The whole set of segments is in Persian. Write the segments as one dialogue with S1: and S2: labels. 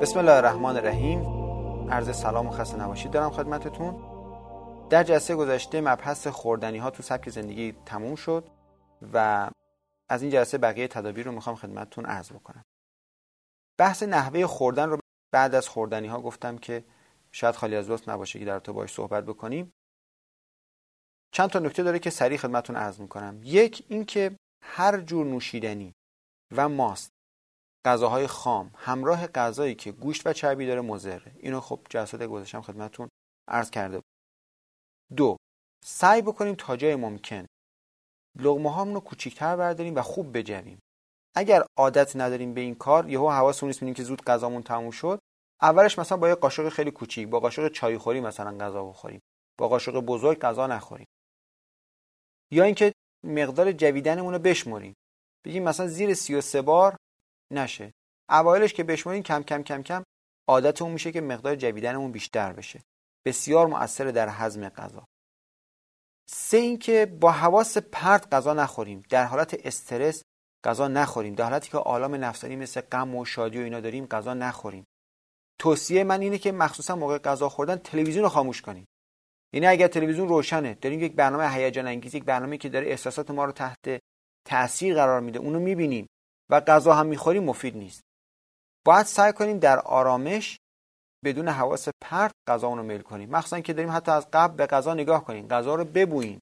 S1: بسم الله الرحمن الرحیم. عرض سلام و خسته نباشید دارم خدمتتون. در جلسه گذشته مبحث خوردنی ها تو سبک زندگی تموم شد و از این جلسه بقیه تدابیر رو می‌خوام خدمتتون عرض بکنم. بحث نحوه خوردن رو بعد از خوردنی ها گفتم که شاید خالی از لطف نباشه که در تو باش صحبت بکنیم. چند تا نکته داره که سریع خدمتتون عرض می‌کنم. یک اینکه هر جور نوشیدنی و ماست غذاهای خام همراه غذایی که گوشت و چربی داره مضره اینو خب جلسات گذاشتم خدمتتون عرض کرده بود دو سعی بکنیم تا جای ممکن لغمه هامون رو کوچیک‌تر برداریم و خوب بجویم. اگر عادت نداریم به این کار یهو حواسمون نیست که زود غذامون تموم شد. اولش مثلا با یه قاشق خیلی کوچیک با قاشق چای خوری مثلا غذا بخوریم. با قاشق بزرگ غذا نخوریم. یا اینکه مقدار جویدنمون رو بشمریم. بگیم مثلا زیر 33 بار نشه. اوایلش که بشماریم کم کم کم کم عادتمون میشه که مقدار جویدنمون بیشتر بشه. بسیار مؤثر در هضم غذا. سه اینکه با حواس پرت غذا نخوریم. در حالت استرس غذا نخوریم. در حالتی که آلام نفسانی مثل غم و شادی و اینا داریم غذا نخوریم. توصیه من اینه که مخصوصا موقع غذا خوردن تلویزیون رو خاموش کنیم. یعنی اگر تلویزیون روشنه داریم یک برنامه هیجان انگیز یک برنامه که داره احساسات ما رو تحت تاثیر قرار میده اونو می‌بینیم. و غذا هم می‌خوریم مفید نیست. باید سعی کنیم در آرامش بدون حواس پرت غذا رو میل کنیم. مخصوصا که داریم حتی از قبل به غذا نگاه کنیم غذا رو ببوییم.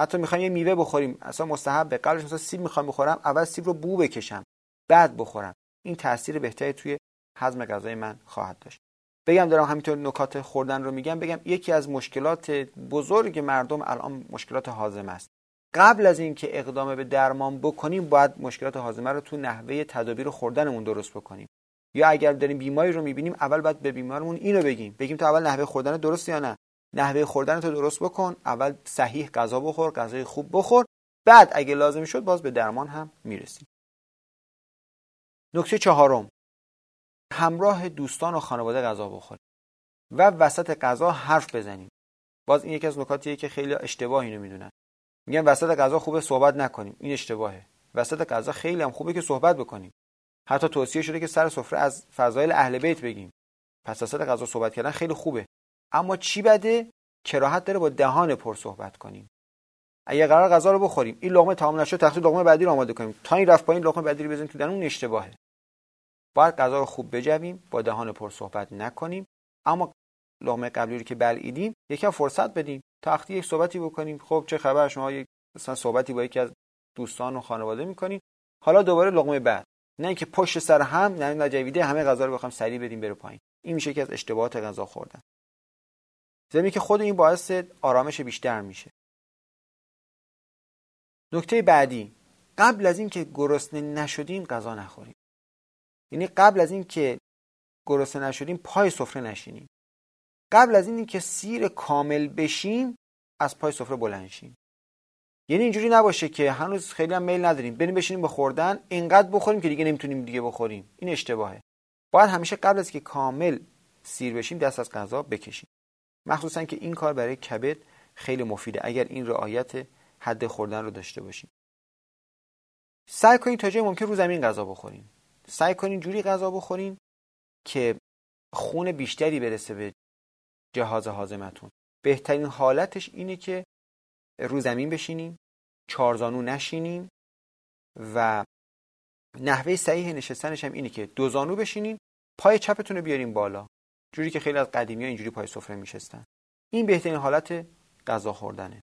S1: حتی می‌خوایم یه میوه بخوریم اصلا مستحب به قبلش مثلا سیب می‌خوام بخورم اول سیب رو بو بکشم بعد بخورم. این تاثیر بهتری توی هضم غذای من خواهد داشت. بگم دارم همینطور نکات خوردن رو میگم بگم یکی از مشکلات بزرگ مردم الان مشکلات هاضمه است. قبل از اینکه اقدام به درمان بکنیم باید مشکلات هاضمه رو تو نحوه تدابیر خوردنمون درست بکنیم. یا اگر داریم بیماری رو می‌بینیم اول باید به بیمارمون اینو بگیم. بگیم تو اول نحوه خوردن درست یا نه؟ نحوه خوردن تو درست بکن اول صحیح غذا بخور غذای خوب بخور. بعد اگه لازم شد باز به درمان هم می‌رسیم. نکته چهارم. همراه دوستان و خانواده غذا بخوریم و وسط غذا حرف بزنیم. باز این یکی از نکاتیه که خیلی اشتباه اینو می‌دونن. میگن وسط غذا خوبه صحبت نکنیم. این اشتباهه. وسط غذا خیلی هم خوبه که صحبت بکنیم. حتی توصیه شده که سر سفره از فضایل اهل بیت بگیم. پس وسط غذا صحبت کردن خیلی خوبه. اما چی بده؟ کراهت داره با دهان پر صحبت کنیم. اگه قرار غذا رو بخوریم این لقمه تمام نشد تخت لقمه بعدی رو آماده کنیم. تا این رفت پایین لقمه بعدی رو بزنیم تو اون اشتباهه. باید غذا رو خوب بجویم با دهان پر صحبت نکنیم. اما لقمه قبلی رو که بلعیدیم یکم فرصت بدیم تا وقتی یک صحبتی بکنیم. خب چه خبر؟ شما یک مثلا صحبتی با یکی از دوستان و خانواده می‌کنیم حالا دوباره لقمه بعد. نه اینکه پشت سر هم نه نجویده همه غذا رو بخوام سریع بدیم بره پایین. این میشه که از اشتباهات غذا خوردن. زمین که خود این باعث آرامش بیشتر میشه. نکته بعدی. قبل از اینکه گرسنه نشدیم غذا نخوریم. یعنی قبل از اینکه گرسنه نشدیم پای سفره نشینیم. قبل از اینکه سیر کامل بشیم از پای سفره بلند شیم. یعنی اینجوری نباشه که هنوز خیلی هم میل نداریم. بریم بشینیم به خوردن اینقدر بخوریم که دیگه نمی‌تونیم دیگه بخوریم. این اشتباهه. باید همیشه قبل از که کامل سیر بشیم دست از غذا بکشیم. مخصوصا که این کار برای کبد خیلی مفیده اگر این رعایت حد خوردن رو داشته باشیم. سعی کنید تا جای ممکن رو زمین غذا بخوریم. سعی کنید جوری غذا بخورین که خون بیشتری برسه به جهاز هاضمتون بهترین حالتش اینه که رو زمین بشینیم چارزانو نشینیم و نحوه صحیح نشستنش هم اینه که دو زانو بشینیم پای چپتون رو بیاریم بالا. جوری که خیلی از قدیمی ها اینجوری پای سفره میشستن. این بهترین حالت غذا خوردنه.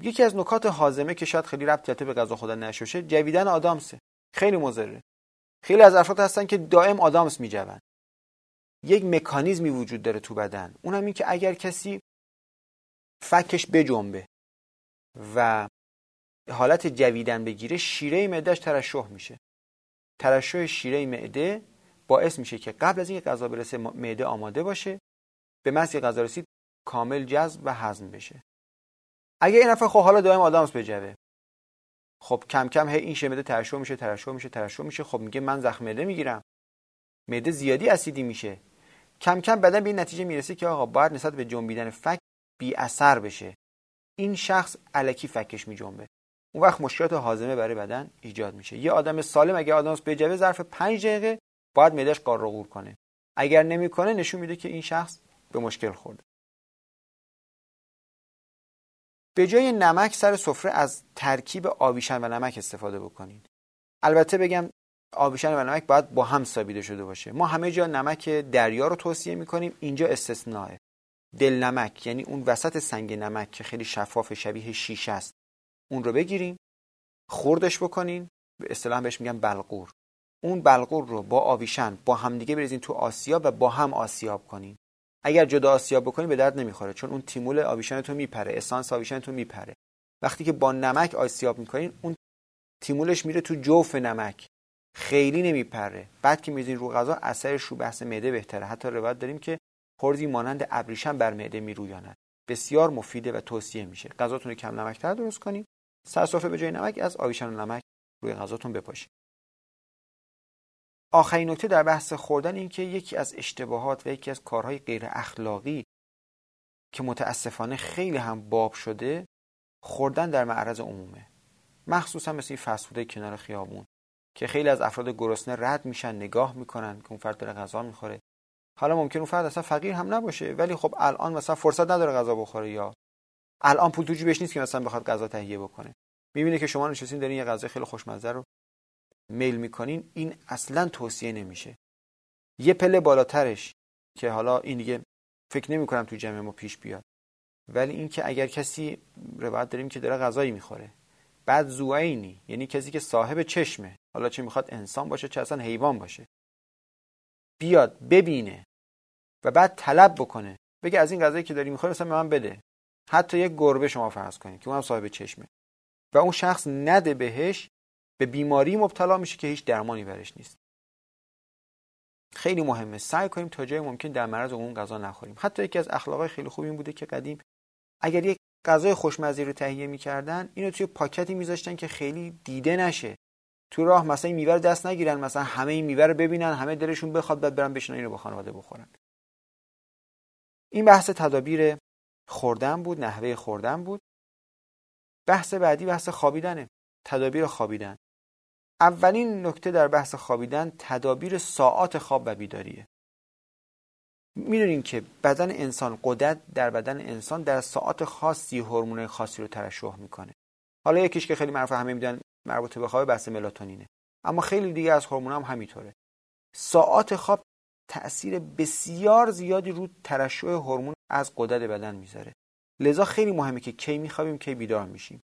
S1: یکی از نکات حازمه که شاید خیلی ربط به غذا خوردن نشوشه جویدن آدامسه. خیلی مضره. خیلی از افراد هستن که دائم آدامس میجون یک مکانیزمی وجود داره تو بدن. اونم این که اگر کسی فکش بجنبه و حالت جویدن بگیره شیره معدهش ترشح میشه. ترشح شیره معده باعث میشه که قبل از اینکه غذا برسه معده آماده باشه به محض غذا رسید کامل جذب و هضم بشه. اگه این نفر خب حالا دائم آدامس بجوه. خب کم کم هی این شمده ترشح میشه ترشح میشه ترشح میشه. خب میگه من زخم معده می‌گیرم. معده زیادی اسیدی میشه. کم کم بدن به این نتیجه می‌رسه که آقا باید نسبت به جنبیدن فک بی اثر بشه. این شخص علکی فکش می جنبه اون وقت مشکلات حازمه برای بدن ایجاد میشه. یه آدم سالم اگه آدمس جوه ظرف 5 دقیقه باید معدهش قار کنه. اگر نمی‌کنه نشون میده که این شخص به مشکل خورده. به جای نمک سر سفره از ترکیب آبیشن و نمک استفاده بکنید. البته بگم آبیشن و نمک باید با هم سابیده شده باشه. ما همه جا نمک دریا رو توصیه می‌کنیم اینجا استثناء دل نمک یعنی اون وسط سنگ نمک که خیلی شفاف شبیه شیشه است. اون رو بگیریم خوردش بکنین به اصطلاح بهش میگن بلقور اون بلقور رو با آویشن با همدیگه بریزین تو آسیاب و با هم آسیاب کنین. اگر جدا آسیاب بکنین به درد نمی‌خوره چون اون تیمول آویشن تو میپره اسانس آویشن تو میپره. وقتی که با نمک آسیاب می‌کنین اون تیمولش میره تو جوف نمک. خیلی نمیپره. بعد که میزین رو غذا اثرش رو بحث معده بهتره. حتی روایت داریم که خوردی مانند ابریشم بر معده میرویاند بسیار مفیده و توصیه میشه. غذاتون کم نمکتر درست کنید سر به جای نمک از آویشن و نمک روی غذاتون بپاشید آخرین نکته در بحث خوردن این که یکی از اشتباهات و یکی از کارهای غیر اخلاقی که متاسفانه خیلی هم باب شده خوردن در معرض عمومه. مخصوصا مثل این فسفوده کنار خیابون. که خیلی از افراد گرسنه رد میشن نگاه می‌کنن که اون فرد داره غذا می‌خوره. حالا ممکن اون فرد اصلا فقیر هم نباشه ولی خب الان مثلا فرصت نداره غذا بخوره یا الان پول تو جیبش نیست که مثلا بخواد غذا تهیه بکنه. می‌بینه که شما نشستین دارین یه غذا خیلی خوشمزه رو میل می‌کنین این اصلا توصیه نمیشه. یه پله بالاترش که حالا این دیگه فکر نمی کنم تو جمع ما پیش بیاد. ولی اینکه اگر کسی روایت داریم که داره غذایی می‌خوره. بعد زوعینی یعنی کسی که صاحب چشمه. حالا چه می‌خواد؟ انسان باشه چه اصلا حیوان باشه. بیاد ببینه و بعد طلب بکنه. بگه از این غذایی که داری می‌خوری مثلا به من بده. حتی یک گربه شما فرض کنید که اون هم صاحب چشمه. و اون شخص نده بهش به بیماری مبتلا میشه که هیچ درمانی برش نیست. خیلی مهمه. سعی کنیم تا جای ممکن در معرض اون غذا نخوریم. حتی یکی از اخلاقای خیلی خوب این بوده که قدیم اگر یک غذای خوشمزه رو تهیه می‌کردن اینو توی پاکتی میذاشتن که خیلی دیده نشه. تو راه مثلا این میوه دست نگیرن مثلا همه این میوه رو ببینن همه دلشون بخواد بعد برن بشینن اینو با خانواده بخورن. این بحث تدابیر خوردن بود نحوه خوردن بود. بحث بعدی بحث خوابیدنه تدابیر خوابیدن. اولین نکته در بحث خوابیدن تدابیر ساعات خواب و بیداریه. می‌دونین که بدن انسان قدرت در بدن انسان در ساعات خاصی هورمون خاصی رو ترشح می‌کنه. حالا یکیش که خیلی معروف همه می‌دونن مربوط به خواب بحث ملاتونینه. اما خیلی دیگه از هورمون هم همینطوره. ساعات خواب تأثیر بسیار زیادی رو ترشح هورمون از قدرت بدن می‌ذاره. لذا خیلی مهمه که کی میخوابیم کی بیدار میشیم.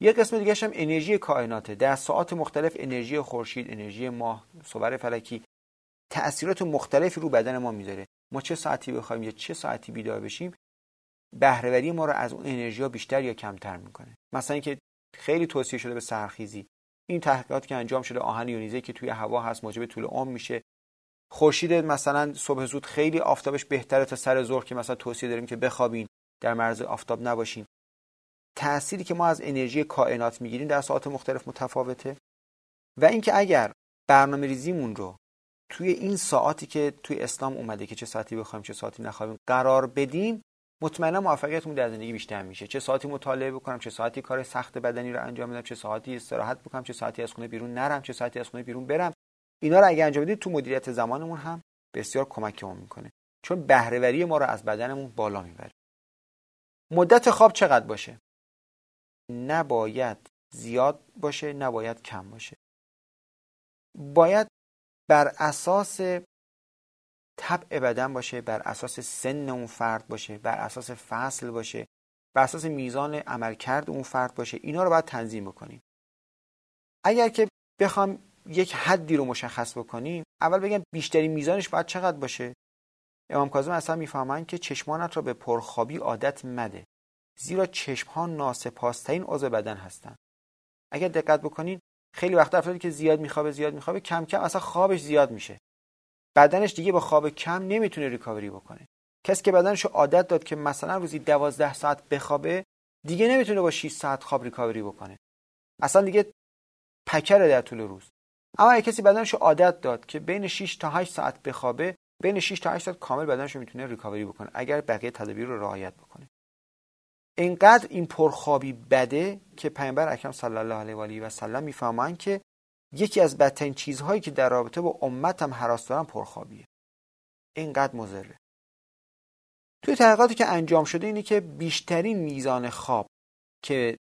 S1: یه قسم دیگه هم انرژی کائناته. در ساعات مختلف انرژی خورشید انرژی ماه صور فلکی تأثیرات مختلفی رو بدن ما می‌ذاره. چه ساعتی بخوایم یا چه ساعتی بیدار بشیم بهرهوری ما رو از اون انرژی بیشتر یا کمتر می‌کنه. مثلا اینکه خیلی توصیه شده به سرخیزی. این تحقیقات که انجام شده آهن یونیزه که توی هوا هست موجب طول عمر میشه. خورشید مثلا صبح زود خیلی آفتابش بهتره تا سر ظهر که مثلا توصیه داریم که بخوابین در مرز آفتاب نباشین. تأثیری که ما از انرژی کائنات می‌گیریم در ساعات مختلف متفاوته. و اینکه اگر برنامه ریزیمون رو توی این ساعاتی که توی اسلام اومده که چه ساعتی بخوایم چه ساعتی نخواهیم قرار بدیم مطمئنا موفقیتمون در زندگی بیشتر میشه. چه ساعتی مطالعه بکنم چه ساعتی کار سخت بدنی رو انجام بدم چه ساعتی استراحت بکنم چه ساعتی از خونه بیرون نرم چه ساعتی از خونه بیرون برم. اینا رو اگه انجام بدید تو مدیریت زمانمون هم بسیار کمکمون می‌کنه. چون بهرهوری ما رو از بدنمون بالا می‌بره. مدت خواب چقدر باشه؟ نباید زیاد باشه نباید کم باشه. باید بر اساس طبع بدن باشه بر اساس سن اون فرد باشه بر اساس فصل باشه بر اساس میزان عملکرد اون فرد باشه. اینا رو باید تنظیم بکنیم. اگر که بخوام یک حدی رو مشخص بکنیم اول بگم بیشترین میزانش باید چقدر باشه؟ امام کاظم اصلا می‌فهمن که چشمانت را به پرخوابی عادت مده. زیرا چشم ها ناسپاسترین عضو بدن هستند اگر دقت بکنید خیلی وقت افرادی که زیاد میخوابه زیاد میخوابه کم کم اصلا خوابش زیاد میشه. بدنش دیگه با خواب کم نمی‌تونه ریکاوری بکنه. کسی که بدنش عادت داد که مثلا روزی دوازده ساعت بخوابه دیگه نمی‌تونه با 6 ساعت خواب ریکاوری بکنه. اصلا دیگه پکره در طول روز. اما اگه کسی بدنش عادت داد که بین 6 تا 8 ساعت بخوابه بین 6 تا 8 ساعت کامل بدنش می‌تونه ریکاوری بکنه اگر بقیه تدابیر رو رعایت بکنه. اینقدر این پرخوابی بده که پیامبر اکرم صلی الله علیه و آله و سلم می‌فهمن که یکی از بدترین چیزهایی که در رابطه با امتم حراس دارم پرخوابیه. اینقدر مضره. توی تحقیقاتی که انجام شده اینه که بیشترین میزان خواب که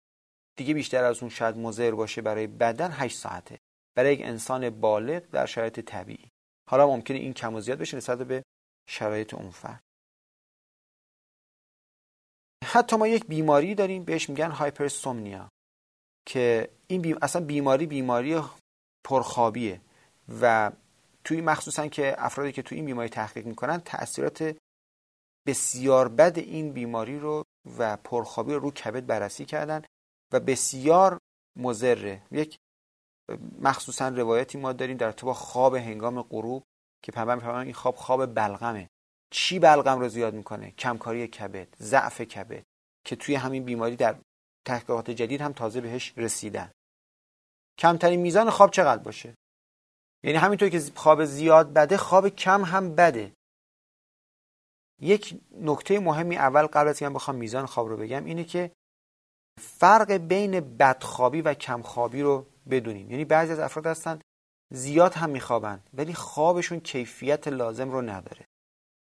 S1: دیگه بیشتر از اون شاید مضر باشه برای بدن 8 ساعته. برای یک انسان بالغ در شرایط طبیعی. حالا ممکنه این کم و زیاد بشه نسبت به شرایط اون فرد. حتی ما یک بیماری داریم بهش میگن هایپرسومنیا که این بیم... اصلا بیماری بیماری پرخوابیه و توی مخصوصا که افرادی که توی این بیماری تحقیق می‌کنن تاثیرات بسیار بد این بیماری رو و پرخوابی رو رو کبد بررسی کردن و بسیار مضره. یک مخصوصا روایتی ما داریم در با خواب هنگام غروب که میفرمایند این خواب خواب بلغمه. چی بلغم رو زیاد می‌کنه؟ کمکاری کبد ضعف کبد که توی همین بیماری در تحقیقات جدید هم تازه بهش رسیدن. کمترین میزان خواب چقدر باشه؟ یعنی همینطور که خواب زیاد بده خواب کم هم بده. یک نکته مهمی اول قبل از اینکه بخوام میزان خواب رو بگم اینه که فرق بین بدخوابی و کمخوابی رو بدونیم. یعنی بعضی از افراد هستن زیاد هم میخوابن ولی خوابشون کیفیت لازم رو نداره.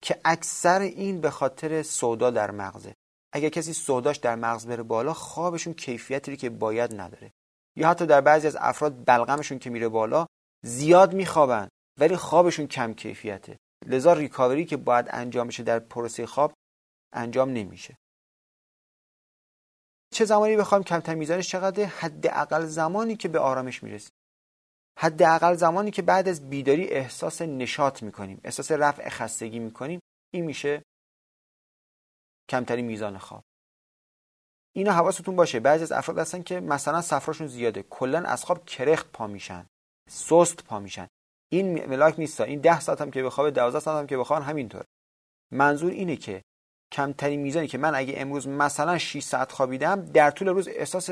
S1: که اکثر این به خاطر سودا در مغزه. اگر کسی سوداش در مغز بره بالا خوابشون کیفیتی که باید نداره. یا حتی در بعضی از افراد بلغمشون که میره بالا زیاد میخوابن ولی خوابشون کم کیفیته. لذا ریکاوری که باید انجام بشه در پروسه خواب انجام نمیشه. چه زمانی بخوام کمتر میزانش چقدر؟ حداقل زمانی که به آرامش می‌رسیم. حداقل زمانی که بعد از بیداری احساس نشاط می‌کنیم احساس رفع خستگی می‌کنیم این میشه کمترین میزان خواب. اینا حواستون باشه. بعضی از افراد هستن که مثلا صفراشون زیاده. کلا از خواب کرخت پا میشن. سست پا میشن. این ملاک نیست. این ده ساعت هم که بخوابه 12 ساعت هم که بخوان همینطور. منظور اینه که کمترین میزانی که من اگه امروز مثلا 6 ساعت خوابیدم در طول روز احساس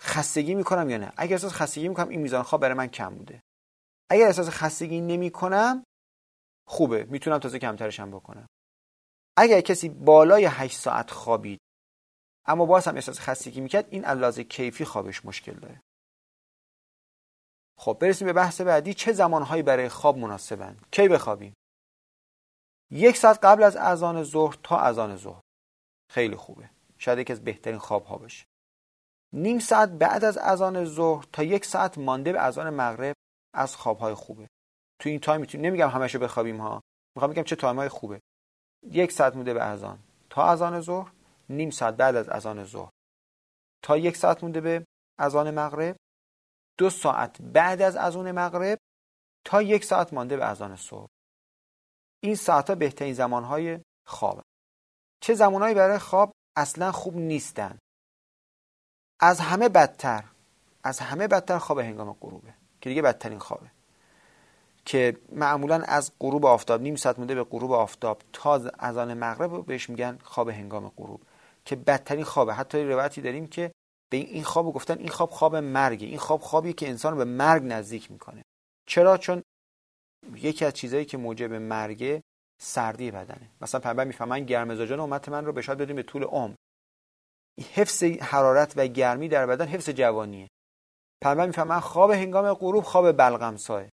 S1: خستگی می‌کنم یا نه؟ اگر احساس خستگی می‌کنم این میزان خواب برای من کم بوده. اگر احساس خستگی نمی‌کنم خوبه. می‌تونم تازه کمترش هم بکنم. اگر کسی بالای 8 ساعت خوابید اما باز هم احساس خستگی می‌کرد این علاوه کیفی خوابش مشکل داره. خب برسیم به بحث بعدی. چه زمانهایی برای خواب مناسبن کی بخوابیم؟ یک ساعت قبل از اذان ظهر تا اذان ظهر. خیلی خوبه. شاید یکی از بهترین خواب ها باشه. نیم ساعت بعد از اذان ظهر تا یک ساعت مانده به اذان مغرب از خواب های خوبه. تو این تایم می‌تونیم نمیگم همشو بخوابیم ها. می‌خوام بگم چه تایم های خوبه. یک ساعت مونده به اذان. تا اذان ظهر نیم ساعت بعد از اذان ظهر. تا یک ساعت مونده به اذان مغرب دو ساعت بعد از اذان مغرب تا یک ساعت مانده به اذان صبح. این ساعتها بهترین زمانهای خواب چه زمانهایی برای خواب اصلا خوب نیستن. از همه بدتر از همه بدتر خواب هنگام غروبه که دیگه بدترین خوابه. که معمولا از غروب آفتاب نیم ساعت مونده به غروب آفتاب تا اذان مغرب بهش میگن خواب هنگام غروب که بدترین خوابه. حتی روایتی داریم که به این خواب گفتن این خواب خواب مرگه این خواب خوابی که انسان به مرگ نزدیک می‌کنه. چرا؟ چون یکی از چیزهایی که موجب مرگه سردی بدنه. مثلا پیامبر می‌فهمن گرمزاجان امت من رو بشاد بدیم به طول عمر. حفظ حرارت و گرمی در بدن حفظ جوانیه. پیامبر می‌فهمن خواب هنگام غروب خواب بلغم سایه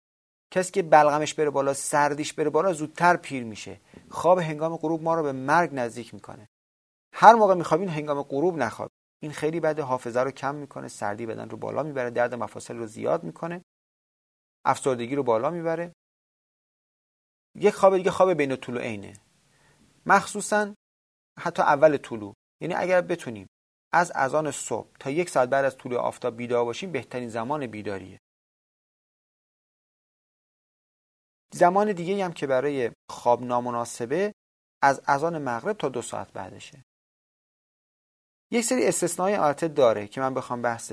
S1: کسی که بلغمش بره بالا سردیش بره بالا زودتر پیر میشه. خواب هنگام غروب ما رو به مرگ نزدیک می‌کنه. هر موقع میخوابین هنگام غروب نخواب. این خیلی بده حافظه رو کم می‌کنه سردی بدن رو بالا می‌بره درد مفاصل رو زیاد می‌کنه افسردگی رو بالا می‌بره. یک خواب دیگه خواب بین عینه. مخصوصا حتی اول طلوع. یعنی اگر بتونیم از اذان صبح تا یک ساعت بعد از طلوع آفتاب بیدار باشیم بهترین زمان بیداریه. زمان دیگه هم که برای خواب نامناسبه از اذان مغرب تا دو ساعت بعدشه. یک سری استثنای البته داره که من بخوام بحث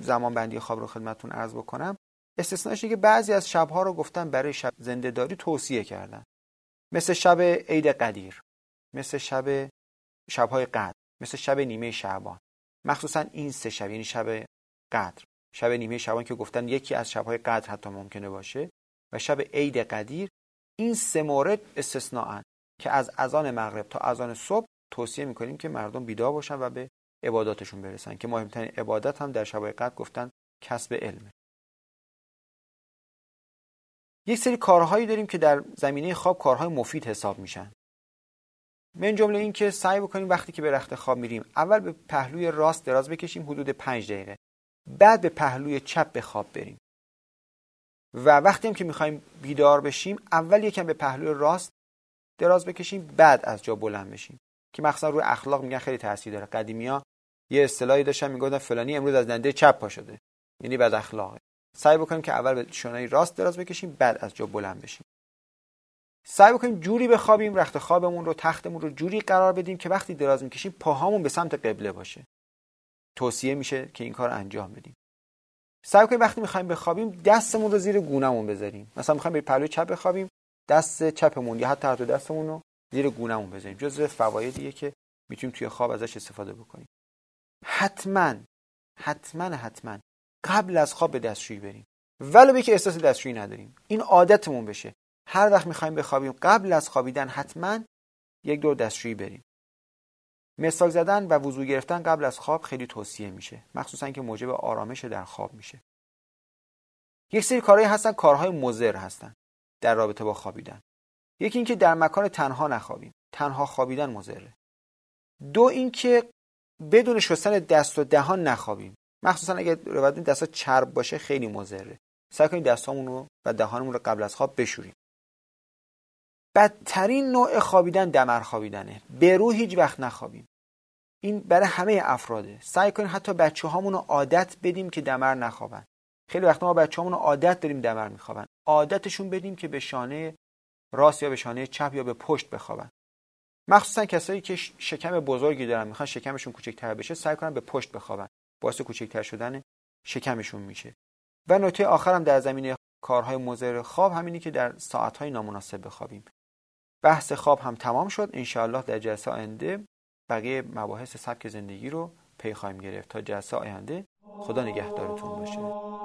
S1: زمان بندی خواب رو خدمتتون عرض بکنم. استثناش که بعضی از شبها رو گفتن برای شب زنده توصیه کردن. مثل شب عید قدیر مثل شب شبهای قدر مثل شب نیمه شعبان. مخصوصا این سه شب یعنی شب قدر. شب نیمه شعبان که گفتن یکی از شبهای قدر حتی ممکنه باشه و شب عید قدیر. این سه مورد استثناءن که از اذان مغرب تا اذان صبح توصیه می‌کنیم که مردم بیدار باشن و به عباداتشون برسن که مهمترین عبادت هم در شبای قدر گفتن کسب علمه یک سری کارهایی داریم که در زمینه خواب کارهای مفید حساب میشن. من جمله این که سعی بکنیم وقتی که به رخت خواب میریم اول به پهلوی راست دراز بکشیم حدود 5 دقیقه. بعد به پهلوی چپ به خواب بریم. و وقتی هم که می‌خوایم بیدار بشیم اول یکم به پهلوی راست دراز بکشیم بعد از جا بلند بشیم. که مخصوصا روی اخلاق میگن خیلی تاثیر داره. قدیمیا یه اصطلاحی داشتن می‌گفتن فلانی امروز از دنده چپ پا شده. یعنی بد اخلاقه. سعی بکنیم که اول به شانه راست دراز بکشیم بعد از جا بلند بشیم. سعی بکنیم جوری بخوابیم رخت خوابمون رو تختمون رو جوری قرار بدیم که وقتی دراز می‌کشیم پاهامون به سمت قبله باشه. توصیه میشه که این کار انجام بدیم. سعی کنیم وقتی می‌خوایم بخوابیم دستمون رو زیر گونهمون بذاریم. مثلا می‌خوایم به پلوی چپ بخوابیم دست چپمون یا حتی دو دستمون رو زیر گونهمون بذاریم. جزء فوایدیه که می‌تونیم توی خواب ازش استفاده بکنیم. حتما حتما حتما قبل از خواب به دستشویی بریم. ولو که احساس دستشویی نداریم. این عادتمون بشه. هر وقت می‌خوایم بخوابیم قبل از خوابیدن حتما یک دور دستشویی بریم. مثال زدن و وضو گرفتن قبل از خواب خیلی توصیه میشه مخصوصا که موجب آرامش در خواب میشه. یک سری کارهایی هستن کارهای مضر هستن در رابطه با خوابیدن. یکی اینکه در مکان تنها نخوابیم تنها خوابیدن مضره. دو اینکه بدون شستن دست و دهان نخوابیم. مخصوصا اگه روایت دستا چرب باشه خیلی مضره. سعی کنیم دستامون و دهانمون رو قبل از خواب بشوریم. بدترین نوع خوابیدن دمر خوابیدنه. به رو هیچ وقت نخوابیم. این برای همه افراده. سعی کنیم حتی بچه هامون رو عادت بدیم که دمر نخوابن. خیلی وقت ما بچه رو عادت داریم دمر میخوابن. عادتشون بدیم که به شانه راست یا به شانه چپ یا به پشت بخوابن. مخصوصا کسایی که شکم بزرگی دارن می‌خوان شکمشون کوچکتر بشه سعی کنن به پشت بخوابن. باعث کوچکتر شدن شکمشون میشه. و نکته آخرم در زمینه کارهای مضر خواب همینی که در ساعتهای نامناسب بخوابیم. بحث خواب هم تمام شد. انشاءالله در جلسه آینده بقیه مباحث سبک زندگی رو پی خواهیم گرفت. تا جلسه آینده خدا نگهدارتون باشه.